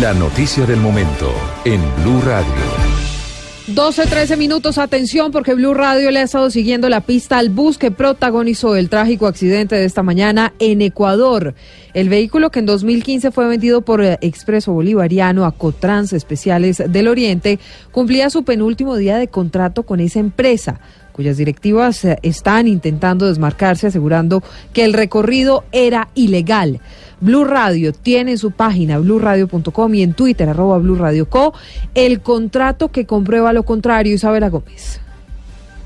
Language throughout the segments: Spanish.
La noticia del momento en Blue Radio. 12, 13 minutos, atención, porque Blue Radio le ha estado siguiendo la pista al bus que protagonizó el trágico accidente de esta mañana en Ecuador. El vehículo que en 2015 fue vendido por Expreso Bolivariano a Cotrans Especiales del Oriente cumplía su penúltimo día de contrato con esa empresa cuyas directivas eh, están intentando desmarcarse asegurando que el recorrido era ilegal. Blue Radio tiene en su página blueradio.com y en Twitter arroba Blue el contrato que comprueba lo contrario. Isabela Gómez.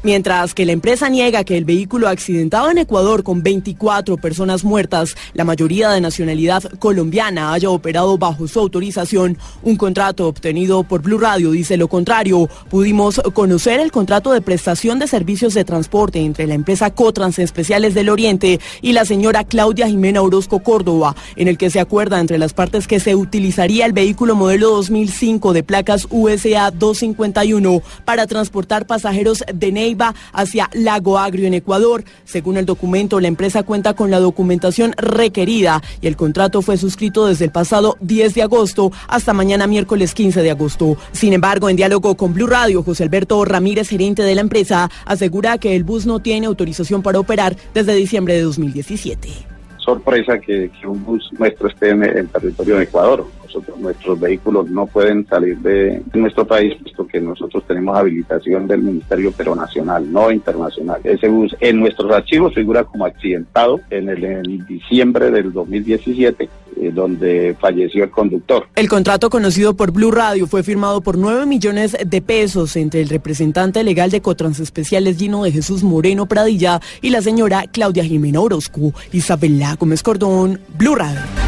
Mientras que la empresa niega que el vehículo accidentado en Ecuador con 24 personas muertas, la mayoría de nacionalidad colombiana, haya operado bajo su autorización, un contrato obtenido por Blue Radio dice lo contrario. Pudimos conocer el contrato de prestación de servicios de transporte entre la empresa Cotrans Especiales del Oriente y la señora Claudia Jimena Orozco Córdoba, en el que se acuerda entre las partes que se utilizaría el vehículo modelo 2005 de placas USA 251 para transportar pasajeros de Neiva hacia Lago Agrio en Ecuador. Según el documento, la empresa cuenta con la documentación requerida y el contrato fue suscrito desde el pasado 10 de agosto hasta mañana miércoles 15 de agosto. Sin embargo, en diálogo con Blue Radio, José Alberto Ramírez, gerente de la empresa, asegura que el bus no tiene autorización para operar desde diciembre de 2017 sorpresa que, un bus nuestro esté en territorio de Ecuador. Nuestros vehículos no pueden salir de nuestro país, puesto que nosotros tenemos habilitación del Ministerio, pero nacional, no internacional. Ese bus en nuestros archivos figura como accidentado en el diciembre del 2017 eh, donde falleció el conductor. El contrato conocido por Blue Radio fue firmado por 9 millones de pesos entre el representante legal de Cotrans Especiales Gino de Jesús Moreno Pradilla y la señora Claudia Jimena Orozco. Isabela Gómez Cordón, Blue Radio.